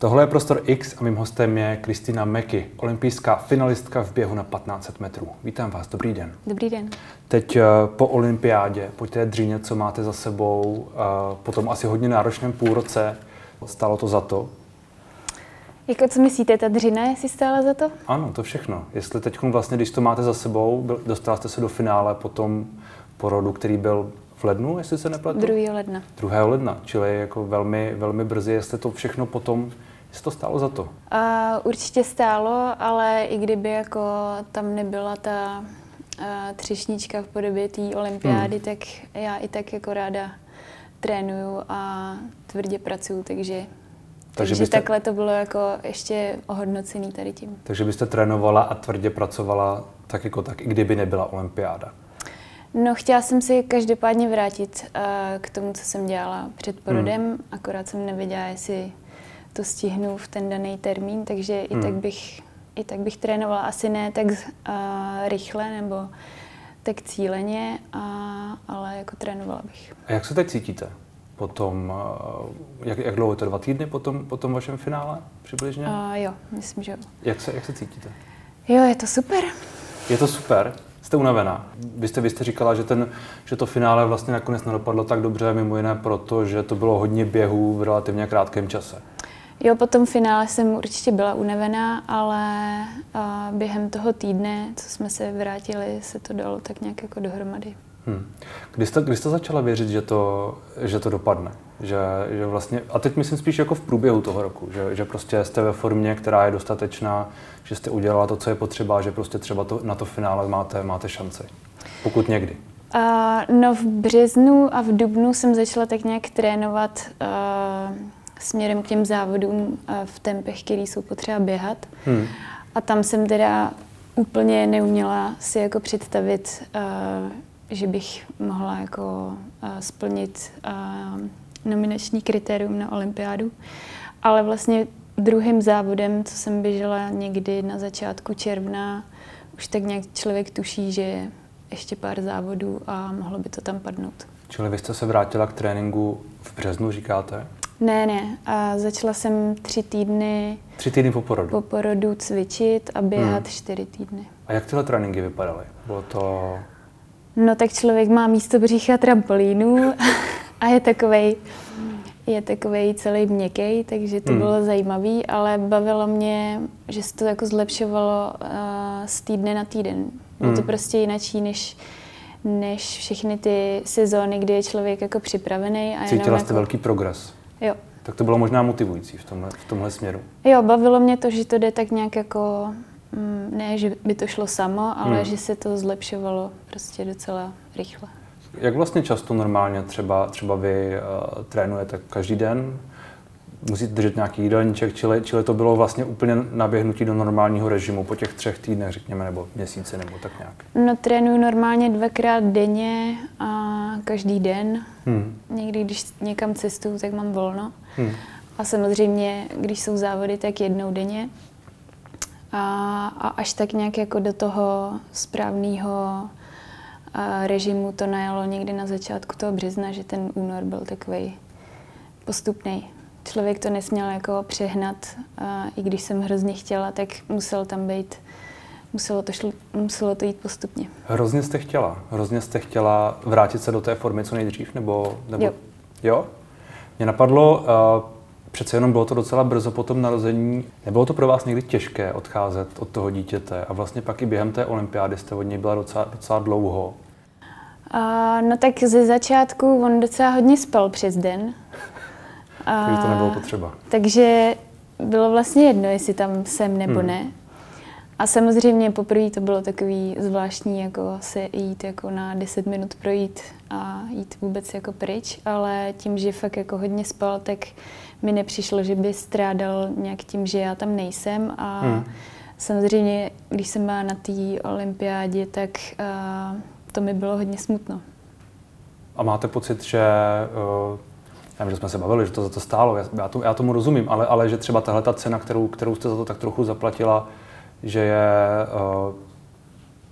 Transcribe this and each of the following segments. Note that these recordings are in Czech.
Tohle je Prostor X a mým hostem je Kristýna Meky, olympijská finalistka v běhu na 1500 metrů. Vítám vás, dobrý den. Dobrý den. Teď eh, po olympiádě, po té dříně, co máte za sebou, eh, po tom asi hodně náročném půlroce, stalo to za to? Jako co myslíte, ta dřina, jestli stála za to? Ano, to všechno. Jestli teď vlastně, když to máte za sebou, dostala jste se do finále po tom porodu, který byl v lednu, jestli se nepletu? 2. ledna. 2. ledna, čili jako velmi, velmi brzy, jestli to všechno potom Jestli to stálo za to? Uh, určitě stálo, ale i kdyby jako tam nebyla ta uh, třešnička v podobě té olympiády, hmm. tak já i tak jako ráda trénuju a tvrdě pracuju, takže takže, takže byste, takhle to bylo jako ještě ohodnocený tady tím. Takže byste trénovala a tvrdě pracovala tak jako tak, i kdyby nebyla olympiáda? No, chtěla jsem si každopádně vrátit uh, k tomu, co jsem dělala před porodem, hmm. akorát jsem nevěděla, jestli to stihnu v ten daný termín, takže hmm. i tak bych i tak bych trénovala asi ne tak uh, rychle nebo tak cíleně, a, ale jako trénovala bych. A jak se teď cítíte? Potom, uh, jak, jak dlouho je to? Dva týdny po tom, po tom vašem finále přibližně? Uh, jo, myslím, že jo. Jak se, jak se cítíte? Jo, je to super. Je to super? Jste unavená. Vy jste, vy jste říkala, že, ten, že to finále vlastně nakonec nedopadlo tak dobře, mimo jiné proto, že to bylo hodně běhů v relativně krátkém čase. Jo, po tom finále jsem určitě byla unavená, ale uh, během toho týdne, co jsme se vrátili, se to dalo tak nějak jako dohromady. Hmm. Kdy, jste, kdy jste začala věřit, že to, že to dopadne? Že, že vlastně, a teď myslím spíš jako v průběhu toho roku, že, že prostě jste ve formě, která je dostatečná, že jste udělala to, co je potřeba, že prostě třeba to, na to finále máte, máte šanci. Pokud někdy. Uh, no v březnu a v dubnu jsem začala tak nějak trénovat uh, směrem k těm závodům v tempech, které jsou potřeba běhat. Hmm. A tam jsem teda úplně neuměla si jako představit, že bych mohla jako splnit nominační kritérium na olympiádu. Ale vlastně druhým závodem, co jsem běžela někdy na začátku června, už tak nějak člověk tuší, že je ještě pár závodů a mohlo by to tam padnout. Čili vy jste se vrátila k tréninku v březnu, říkáte? Ne, ne. A začala jsem tři týdny... Tři týdny po porodu? Po porodu cvičit a běhat hmm. čtyři týdny. A jak tyhle tréninky vypadaly? Bylo to... No tak člověk má místo břicha trampolínu a je takovej, je takovej celý měkký, takže to hmm. bylo zajímavý, ale bavilo mě, že se to jako zlepšovalo uh, z týdne na týden. Bylo hmm. to prostě jinačí, než než všechny ty sezóny, kdy je člověk jako připravený. A Cítila jste jako... velký progres? Jo. Tak to bylo možná motivující v tomhle, v tomhle směru. Jo, bavilo mě to, že to jde tak nějak jako, mm, ne, že by to šlo samo, ale hmm. že se to zlepšovalo prostě docela rychle. Jak vlastně často normálně třeba, třeba vy uh, trénujete každý den? Musíte držet nějaký jídelníček, čili, čili to bylo vlastně úplně naběhnutí do normálního režimu po těch třech týdnech, řekněme, nebo měsíci, nebo tak nějak? No trénuju normálně dvakrát denně a každý den. Hmm. Někdy, když někam cestuju, tak mám volno. Hmm. A samozřejmě, když jsou závody, tak jednou denně. A, a až tak nějak jako do toho správného režimu to najalo někdy na začátku toho března, že ten únor byl takový postupný. Člověk to nesměl jako přehnat, a i když jsem hrozně chtěla, tak musel tam být muselo to, šlo, muselo to jít postupně. Hrozně jste chtěla? Hrozně jste chtěla vrátit se do té formy co nejdřív? Nebo, nebo... Jo. jo? Mě napadlo, uh, přece jenom bylo to docela brzo po tom narození. Nebylo to pro vás někdy těžké odcházet od toho dítěte? A vlastně pak i během té olympiády jste od něj byla docela, docela dlouho. Uh, no tak ze začátku on docela hodně spal přes den. takže to nebylo potřeba. Takže bylo vlastně jedno, jestli tam jsem nebo hmm. ne. A samozřejmě poprvé to bylo takový zvláštní, jako se jít jako na 10 minut projít a jít vůbec jako pryč, ale tím, že fakt jako hodně spal, tak mi nepřišlo, že by strádal nějak tím, že já tam nejsem a hmm. samozřejmě, když jsem byla na té olympiádě, tak uh, to mi bylo hodně smutno. A máte pocit, že uh, já vím, že jsme se bavili, že to za to stálo, já, to, já tomu rozumím, ale, ale že třeba tahle ta cena, kterou, kterou jste za to tak trochu zaplatila, že, je, uh,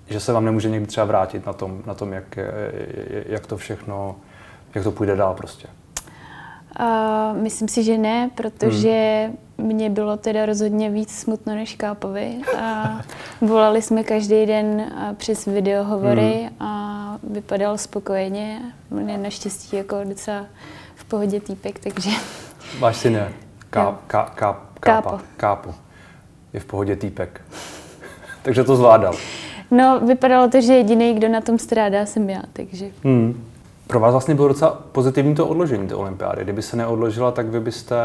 že se vám nemůže někdy třeba vrátit na tom, na tom jak, jak to všechno, jak to půjde dál prostě. Uh, myslím si, že ne, protože hmm. mě bylo teda rozhodně víc smutno než Kápovi. A volali jsme každý den přes videohovory hmm. a vypadal spokojeně. Je naštěstí jako docela v pohodě týpek, takže... Váš syn je ká, ká, ká, kápa, kápo. Je v pohodě týpek. takže to zvládal. No, vypadalo to, že jediný, kdo na tom strádá, jsem já, takže... Hmm. Pro vás vlastně bylo docela pozitivní to odložení té olympiády. Kdyby se neodložila, tak vy byste,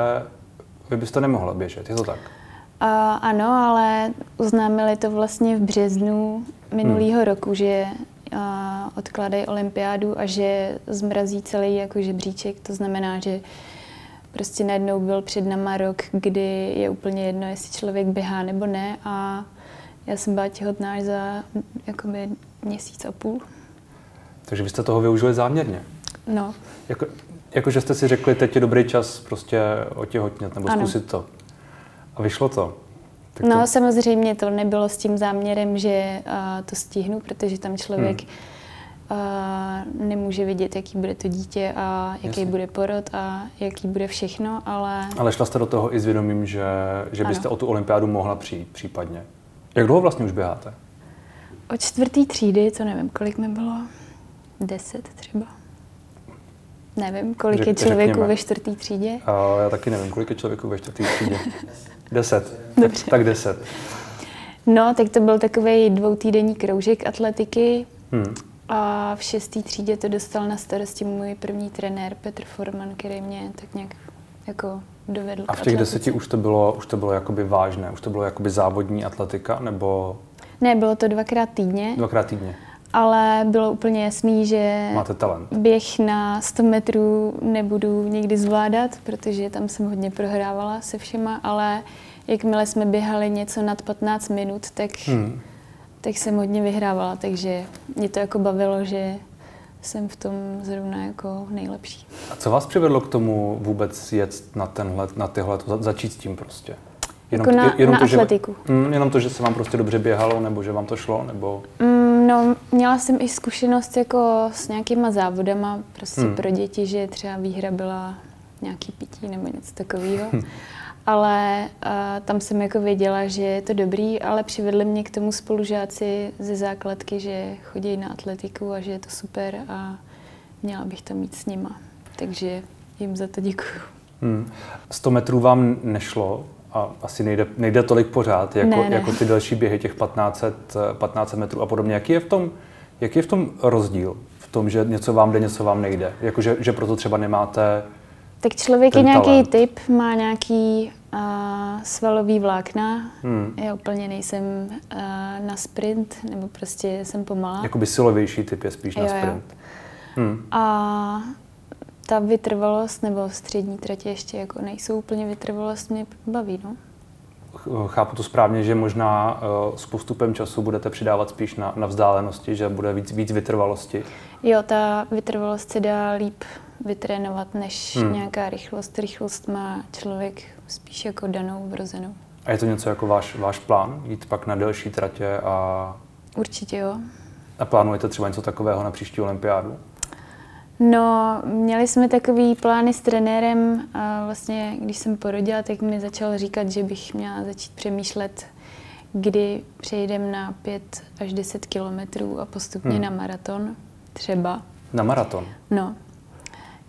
vy byste nemohla běžet, je to tak? Uh, ano, ale oznámili to vlastně v březnu minulého hmm. roku, že uh, odkládají olympiádu a že zmrazí celý jako žebříček. To znamená, že prostě najednou byl před náma rok, kdy je úplně jedno, jestli člověk běhá nebo ne a já jsem byla těhotná až za jakoby měsíc a půl. Takže vy jste toho využili záměrně? No. Jako, jako že jste si řekli, teď je dobrý čas prostě otěhotnět nebo ano. zkusit to. A vyšlo to. Tak no to... samozřejmě to nebylo s tím záměrem, že uh, to stihnu, protože tam člověk hmm. uh, nemůže vidět, jaký bude to dítě a jaký Jasně. bude porod a jaký bude všechno, ale... Ale šla jste do toho i s vědomím, že, že byste ano. o tu olympiádu mohla přijít případně. Jak dlouho vlastně už běháte? Od čtvrtý třídy, to nevím, kolik mi bylo. Deset třeba. Nevím, kolik je člověku řekněme. ve čtvrtý třídě. A já taky nevím, kolik je člověku ve čtvrtý třídě. deset. Dobře. Tak, tak deset. No, tak to byl takový dvoutýdenní kroužek atletiky. Hmm. A v šestý třídě to dostal na starosti můj první trenér Petr Forman, který mě tak nějak jako dovedl A v těch deseti už to bylo, už to bylo jakoby vážné? Už to bylo jakoby závodní atletika, nebo... Ne, bylo to dvakrát týdně. Dvakrát týdně ale bylo úplně jasný, že Máte talent. běh na 100 metrů nebudu nikdy zvládat, protože tam jsem hodně prohrávala se všema, ale jakmile jsme běhali něco nad 15 minut, tak, hmm. tak jsem hodně vyhrávala, takže mě to jako bavilo, že jsem v tom zrovna jako nejlepší. A co vás přivedlo k tomu vůbec jet na, tenhle, na tyhle, začít s tím prostě? Jenom, jako na, jenom na to, atletiku. Že, mm, jenom to, že se vám prostě dobře běhalo, nebo že vám to šlo, nebo... Mm, no, měla jsem i zkušenost jako s nějakýma závodama prostě hmm. pro děti, že třeba výhra byla nějaký pití nebo něco takového. Hmm. Ale uh, tam jsem jako věděla, že je to dobrý, ale přivedli mě k tomu spolužáci ze základky, že chodí na atletiku a že je to super a měla bych to mít s nima. Takže jim za to děkuju. Hmm. 100 metrů vám nešlo, a asi nejde, nejde tolik pořád, jako, ne, ne. jako ty další běhy těch 1500, 1500 metrů a podobně. Jaký je v tom, jaký je v tom rozdíl? V tom, že něco vám jde, něco vám nejde? Jako, že, že proto třeba nemáte Tak člověk je nějaký talent. typ, má nějaký uh, svalový vlákna. Hmm. Já úplně nejsem uh, na sprint, nebo prostě jsem pomalá. Jakoby silovější typ je spíš jo, na sprint. Jo. Hmm. A ta vytrvalost nebo střední tratě ještě jako nejsou úplně vytrvalost, mě baví, no. Chápu to správně, že možná uh, s postupem času budete přidávat spíš na, na vzdálenosti, že bude víc, víc vytrvalosti. Jo, ta vytrvalost se dá líp vytrénovat než hmm. nějaká rychlost. Rychlost má člověk spíš jako danou, vrozenou. A je to něco jako váš, váš plán? Jít pak na delší tratě a... Určitě jo. A plánujete třeba něco takového na příští olympiádu? No, měli jsme takový plány s trenérem a vlastně, když jsem porodila, tak mi začal říkat, že bych měla začít přemýšlet, kdy přejdem na 5 až 10 kilometrů a postupně hmm. na maraton třeba. Na maraton? No,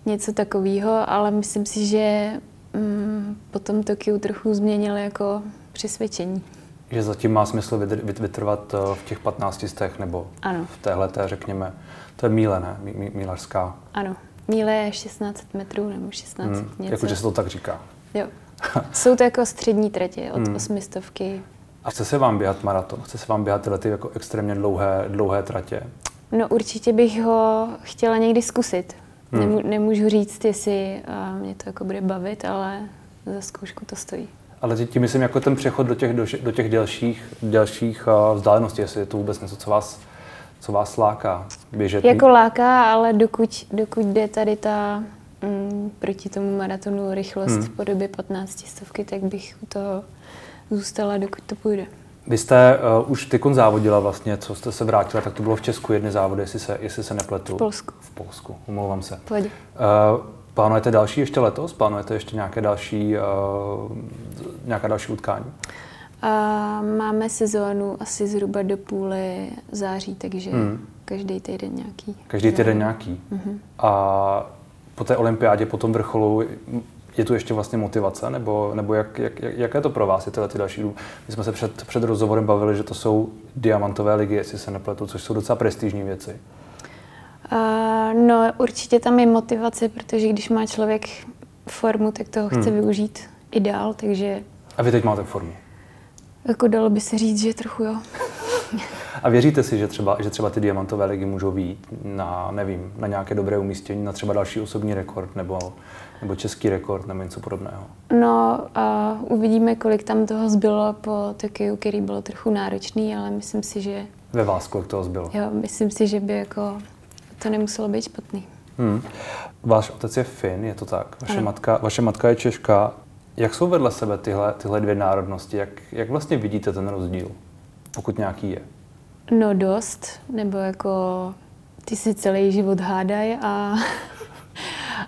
něco takového, ale myslím si, že mm, potom Tokiu trochu změnil jako přesvědčení. Že zatím má smysl vytrvat eh, v těch 15 stech nebo ano. v téhle, řekněme, to je míle, ne? Mí, mílařská. Ano. Míle je 16 metrů nebo 16 hmm, něco. Jakože se to tak říká. Jo. Jsou to jako střední tratě od hmm. osmistovky. A chce se vám běhat maraton? Chce se vám běhat tyhle ty jako extrémně dlouhé, dlouhé tratě? No určitě bych ho chtěla někdy zkusit. Hmm. Nemů- nemůžu říct, jestli uh, mě to jako bude bavit, ale za zkoušku to stojí. Ale tím myslím jako ten přechod do těch, do, do těch delších, delších uh, vzdáleností, jestli je to vůbec něco, co vás co vás láká běžet? Jako láká, ale dokud, dokud jde tady ta mm, proti tomu maratonu rychlost hmm. v podobě 15 stovky, tak bych u toho zůstala, dokud to půjde. Vy jste uh, už tykon závodila vlastně, co jste se vrátila, tak to bylo v Česku jedné závody, jestli se, jestli se nepletu. V Polsku. V Polsku, omlouvám se. Pojď. Uh, Plánujete další ještě letos? Plánujete ještě nějaké další, uh, nějaká další utkání? A máme sezónu asi zhruba do půly září, takže hmm. každý týden nějaký. Každý týden nějaký. Mm-hmm. A po té olympiádě, po tom vrcholu, je tu ještě vlastně motivace, nebo, nebo jak, jak, jak, jaké to pro vás je tyhle ty další My jsme se před, před rozhovorem bavili, že to jsou diamantové ligy, jestli se nepletu, což jsou docela prestižní věci. Uh, no určitě tam je motivace, protože když má člověk formu, tak toho chce hmm. využít i dál, takže... A vy teď máte formu? Jako dalo by se říct, že trochu jo. A věříte si, že třeba, že třeba ty diamantové ligy můžou být na, nevím, na nějaké dobré umístění, na třeba další osobní rekord nebo, nebo český rekord nebo něco podobného? No a uvidíme, kolik tam toho zbylo po Tokiu, který bylo trochu náročný, ale myslím si, že... Ve vás kolik toho zbylo? Jo, myslím si, že by jako to nemuselo být špatný. Hmm. Váš otec je Fin, je to tak? Vaše, matka, vaše matka je Češka. Jak jsou vedle sebe tyhle, tyhle dvě národnosti? Jak, jak vlastně vidíte ten rozdíl, pokud nějaký je? No dost, nebo jako ty si celý život hádaj a,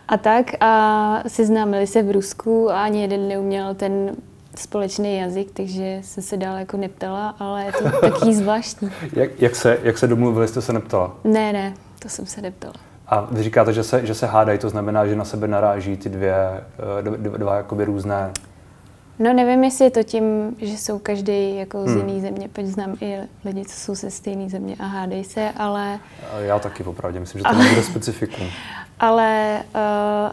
a tak. A seznámili se v Rusku a ani jeden neuměl ten společný jazyk, takže se se dál jako neptala, ale je to taky zvláštní. jak, jak, se, jak se domluvili, jste se neptala? Ne, ne, to jsem se neptala. A vy říkáte, že se, že se hádají, to znamená, že na sebe naráží ty dvě, eh, dva, dva jakoby různé No nevím, jestli je to tím, že jsou každý jako z hmm. jiný země, pač znám i lidi, co jsou ze stejné země a hádej se, ale... Já taky popravdě, myslím, že to nebude specifikum. Ale uh,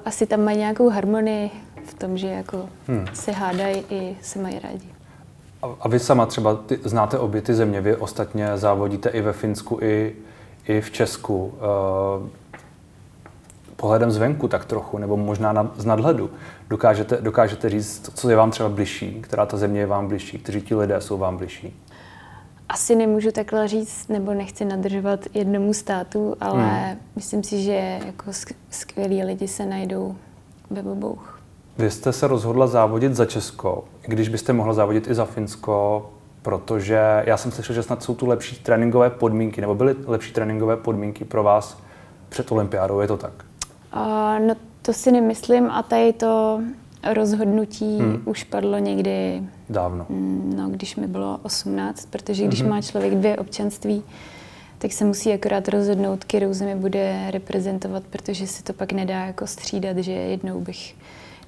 asi tam mají nějakou harmonii v tom, že jako hmm. se hádají i se mají rádi. A, a vy sama třeba ty, znáte obě ty země, vy ostatně závodíte i ve Finsku, i, i v Česku. Uh, pohledem zvenku tak trochu, nebo možná na, z nadhledu, dokážete, dokážete říct, co je vám třeba bližší, která ta země je vám bližší, kteří ti lidé jsou vám bližší? Asi nemůžu takhle říct, nebo nechci nadržovat jednomu státu, ale hmm. myslím si, že jako skvělí lidi se najdou ve obou. Vy jste se rozhodla závodit za Česko, když byste mohla závodit i za Finsko, protože já jsem slyšel, že snad jsou tu lepší tréninkové podmínky, nebo byly lepší tréninkové podmínky pro vás před olympiádou, je to tak? Uh, no to si nemyslím a tady to rozhodnutí hmm. už padlo někdy... Dávno. Mm, no, když mi bylo 18, protože když hmm. má člověk dvě občanství, tak se musí akorát rozhodnout, kterou zemi bude reprezentovat, protože si to pak nedá jako střídat, že jednou bych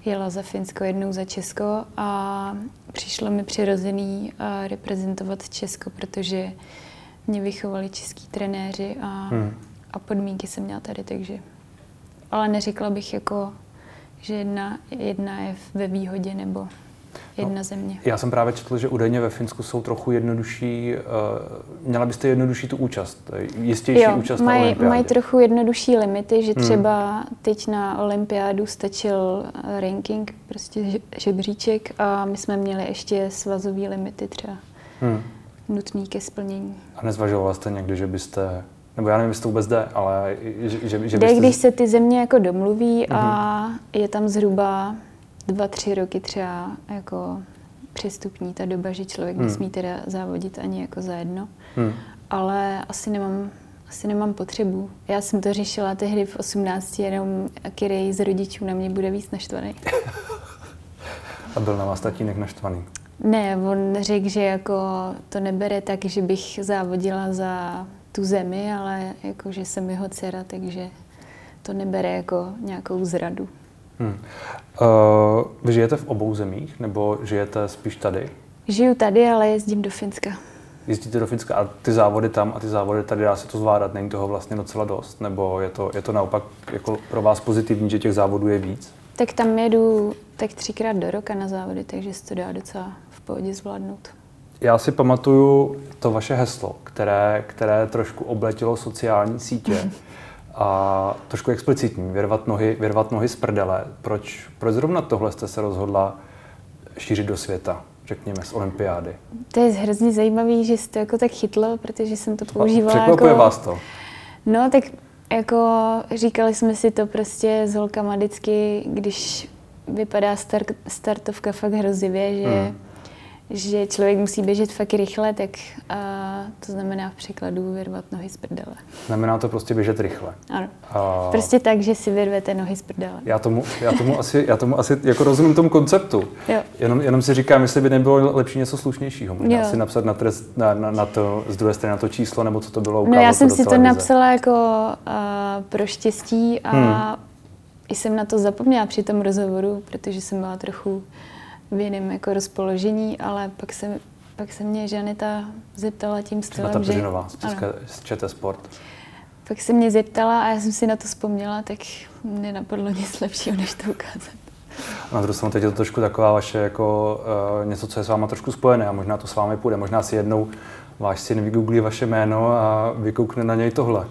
jela za Finsko, jednou za Česko a přišlo mi přirozený reprezentovat Česko, protože mě vychovali český trenéři a, hmm. a podmínky jsem měla tady, takže ale neřekla bych jako, že jedna, jedna je ve výhodě nebo jedna no, země. Já jsem právě četl, že údajně ve Finsku jsou trochu jednodušší, uh, měla byste jednodušší tu účast, jistější jo, účast maj, na olympiádě. mají trochu jednodušší limity, že hmm. třeba hmm. teď na olympiádu stačil ranking, prostě žebříček a my jsme měli ještě svazový limity třeba hmm. nutný ke splnění. A nezvažovala jste někdy, že byste nebo já nevím, jestli to vůbec jde, ale že, že, že Jde, byste... když se ty země jako domluví mm-hmm. a mhm. je tam zhruba dva, tři roky třeba jako přestupní ta doba, že člověk mm. nesmí teda závodit ani jako za jedno. Mm. Ale asi nemám, asi nemám potřebu. Já jsem to řešila tehdy v 18, jenom který z rodičů na mě bude víc naštvaný. a byl na vás tatínek naštvaný? Ne, on řekl, že jako to nebere tak, že bych závodila za tu zemi, ale jako, že jsem jeho dcera, takže to nebere jako nějakou zradu. Hmm. Uh, vy žijete v obou zemích, nebo žijete spíš tady? Žiju tady, ale jezdím do Finska. Jezdíte do Finska a ty závody tam a ty závody tady dá se to zvládat, není toho vlastně docela dost? Nebo je to, je to naopak jako pro vás pozitivní, že těch závodů je víc? Tak tam jedu tak třikrát do roka na závody, takže se to dá docela v pohodě zvládnout. Já si pamatuju to vaše heslo, které, které trošku obletilo sociální sítě a trošku explicitní, vyrvat nohy, vyrvat nohy z prdele. Proč, proč zrovna tohle jste se rozhodla šířit do světa, řekněme, z olympiády? To je hrozně zajímavé, že jste jako tak chytlo, protože jsem to používala Překvapuje jako... vás to? No, tak jako říkali jsme si to prostě s holkama vždycky, když vypadá start, startovka fakt hrozivě, že hmm že člověk musí běžet fakt rychle, tak a to znamená v překladu vyrvat nohy z prdele. Znamená to prostě běžet rychle. Ano. A... Prostě tak, že si vyrvete nohy z prdele. Já tomu, já tomu asi, já tomu asi jako rozumím tomu konceptu. Jo. Jenom, jenom si říkám, jestli by nebylo lepší něco slušnějšího. Možná si napsat na, trest, na, na, na, to, z druhé strany na to číslo, nebo co to bylo. No já jsem to si to napsala jako uh, pro štěstí a hmm. jsem na to zapomněla při tom rozhovoru, protože jsem byla trochu v jiném jako rozpoložení, ale pak se, pak se mě Žanita zeptala tím stylem, Peřinová z, České, z ČT Sport. Pak se mě zeptala a já jsem si na to vzpomněla, tak mě napadlo nic lepšího, než to ukázat. Na druhou stranu teď je to trošku taková vaše jako uh, něco, co je s váma trošku spojené a možná to s vámi půjde. Možná si jednou váš syn vygooglí vaše jméno a vykoukne na něj tohle.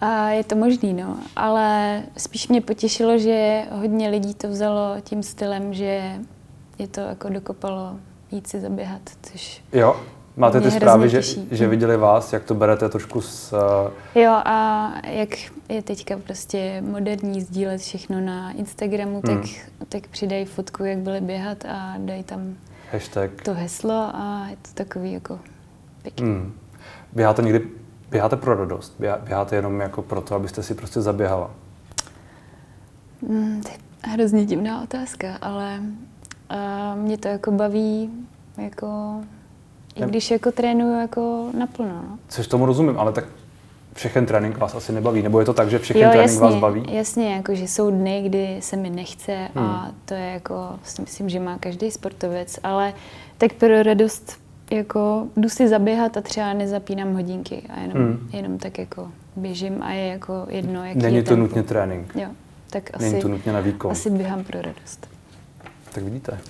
A je to možný, no. Ale spíš mě potěšilo, že hodně lidí to vzalo tím stylem, že je to jako dokopalo jít si zaběhat, což Jo, máte ty zprávy, že, že viděli vás, jak to berete trošku s... Uh... Jo a jak je teďka prostě moderní sdílet všechno na Instagramu, hmm. tak, tak přidají fotku, jak byli běhat a dají tam Hashtag. to heslo a je to takový jako pěkný. Hmm. Běháte někdy, běháte pro radost? Běháte jenom jako proto, abyste si prostě zaběhala? Hmm, to je hrozně divná otázka, ale a mě to jako baví, jako, i když jako trénuju jako naplno. No. Což tomu rozumím, ale tak všechen trénink vás asi nebaví, nebo je to tak, že všechen jo, trénink jasně, vás baví? Jasně, jako, že jsou dny, kdy se mi nechce hmm. a to je jako, myslím, že má každý sportovec, ale tak pro radost jako jdu si zaběhat a třeba nezapínám hodinky a jenom, hmm. jenom tak jako běžím a je jako jedno, jaký Není je to tempo. nutně trénink? Jo, tak Není asi, to nutně na výkon? Asi běhám pro radost. Tak vidíte.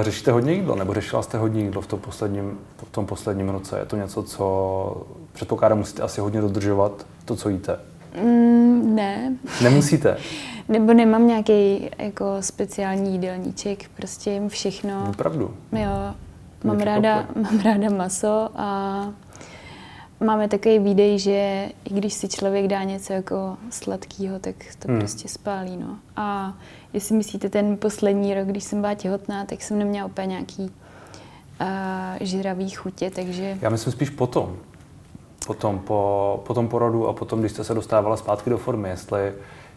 Eh, řešíte hodně jídlo, nebo řešila jste hodně jídlo v tom posledním, v tom posledním roce? Je to něco, co předpokládám musíte asi hodně dodržovat, to, co jíte? Mm, ne. Nemusíte? nebo nemám nějaký jako speciální jídelníček, prostě jim všechno. Opravdu? Jo, mám ráda, mám ráda maso a máme takový výdej, že i když si člověk dá něco jako sladkého, tak to hmm. prostě spálí. No. A jestli myslíte ten poslední rok, když jsem byla těhotná, tak jsem neměla úplně nějaký uh, žravý chutě, takže... Já myslím spíš potom. Potom po, po tom porodu a potom, když jste se dostávala zpátky do formy, jestli...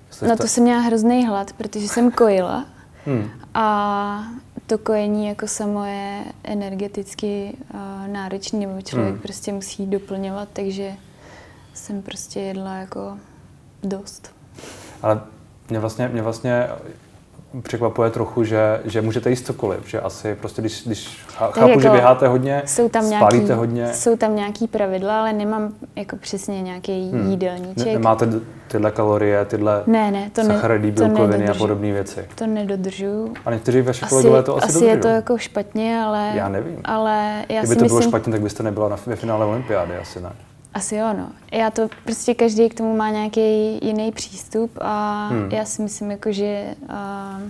jestli no jste... to jsem měla hrozný hlad, protože jsem kojila. Hmm. A to kojení jako samo je energeticky uh, náročný, nebo člověk hmm. prostě musí doplňovat, takže jsem prostě jedla jako dost. Ale mě vlastně, mě vlastně překvapuje trochu, že, že můžete jíst cokoliv, že asi prostě, když, když chápu, jako, že běháte hodně, jsou tam spálíte nějaký, hodně. Jsou tam nějaký pravidla, ale nemám jako přesně nějaký hmm. jídelníček. Ne, nemáte tyhle kalorie, tyhle ne, ne, to sacharidy, bílkoviny a podobné věci? To nedodržuju. A někteří vaši kolegové to asi Asi dodržují. je to jako špatně, ale... Já nevím. Ale já Kdyby si to myslím, bylo špatně, tak byste nebyla na, ve finále olympiády, asi ne. Asi jo, no. Já to prostě každý k tomu má nějaký jiný přístup a hmm. já si myslím, jako, že uh,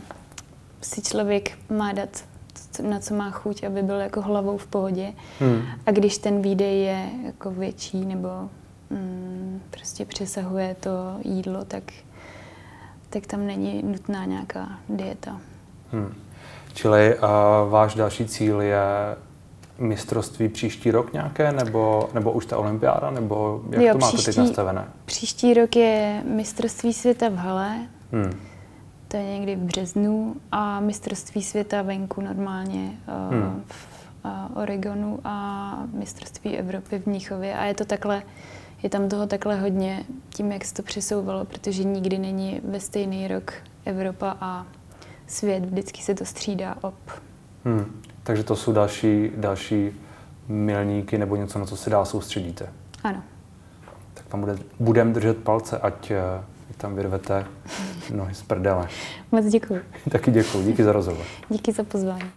si člověk má dát na co má chuť, aby byl jako hlavou v pohodě. Hmm. A když ten výdej je jako větší nebo mm, prostě přesahuje to jídlo, tak, tak tam není nutná nějaká dieta. Hmm. Čili uh, váš další cíl je mistrovství příští rok nějaké, nebo, nebo už ta olympiáda, nebo jak jo, to máte příští, teď nastavené? Příští rok je mistrovství světa v hale. Hmm to je někdy v březnu a mistrovství světa venku normálně uh, hmm. v uh, Oregonu a mistrovství Evropy v Mnichově a je to takhle, je tam toho takhle hodně tím, jak se to přesouvalo, protože nikdy není ve stejný rok Evropa a svět, vždycky se to střídá op. Hmm. Takže to jsou další, další milníky nebo něco, na co se dál soustředíte. Ano. Tak vám bude, budeme držet palce, ať tam vyrvete nohy z prdele. Moc děkuji. Taky děkuji, díky za rozhovor. Díky za pozvání.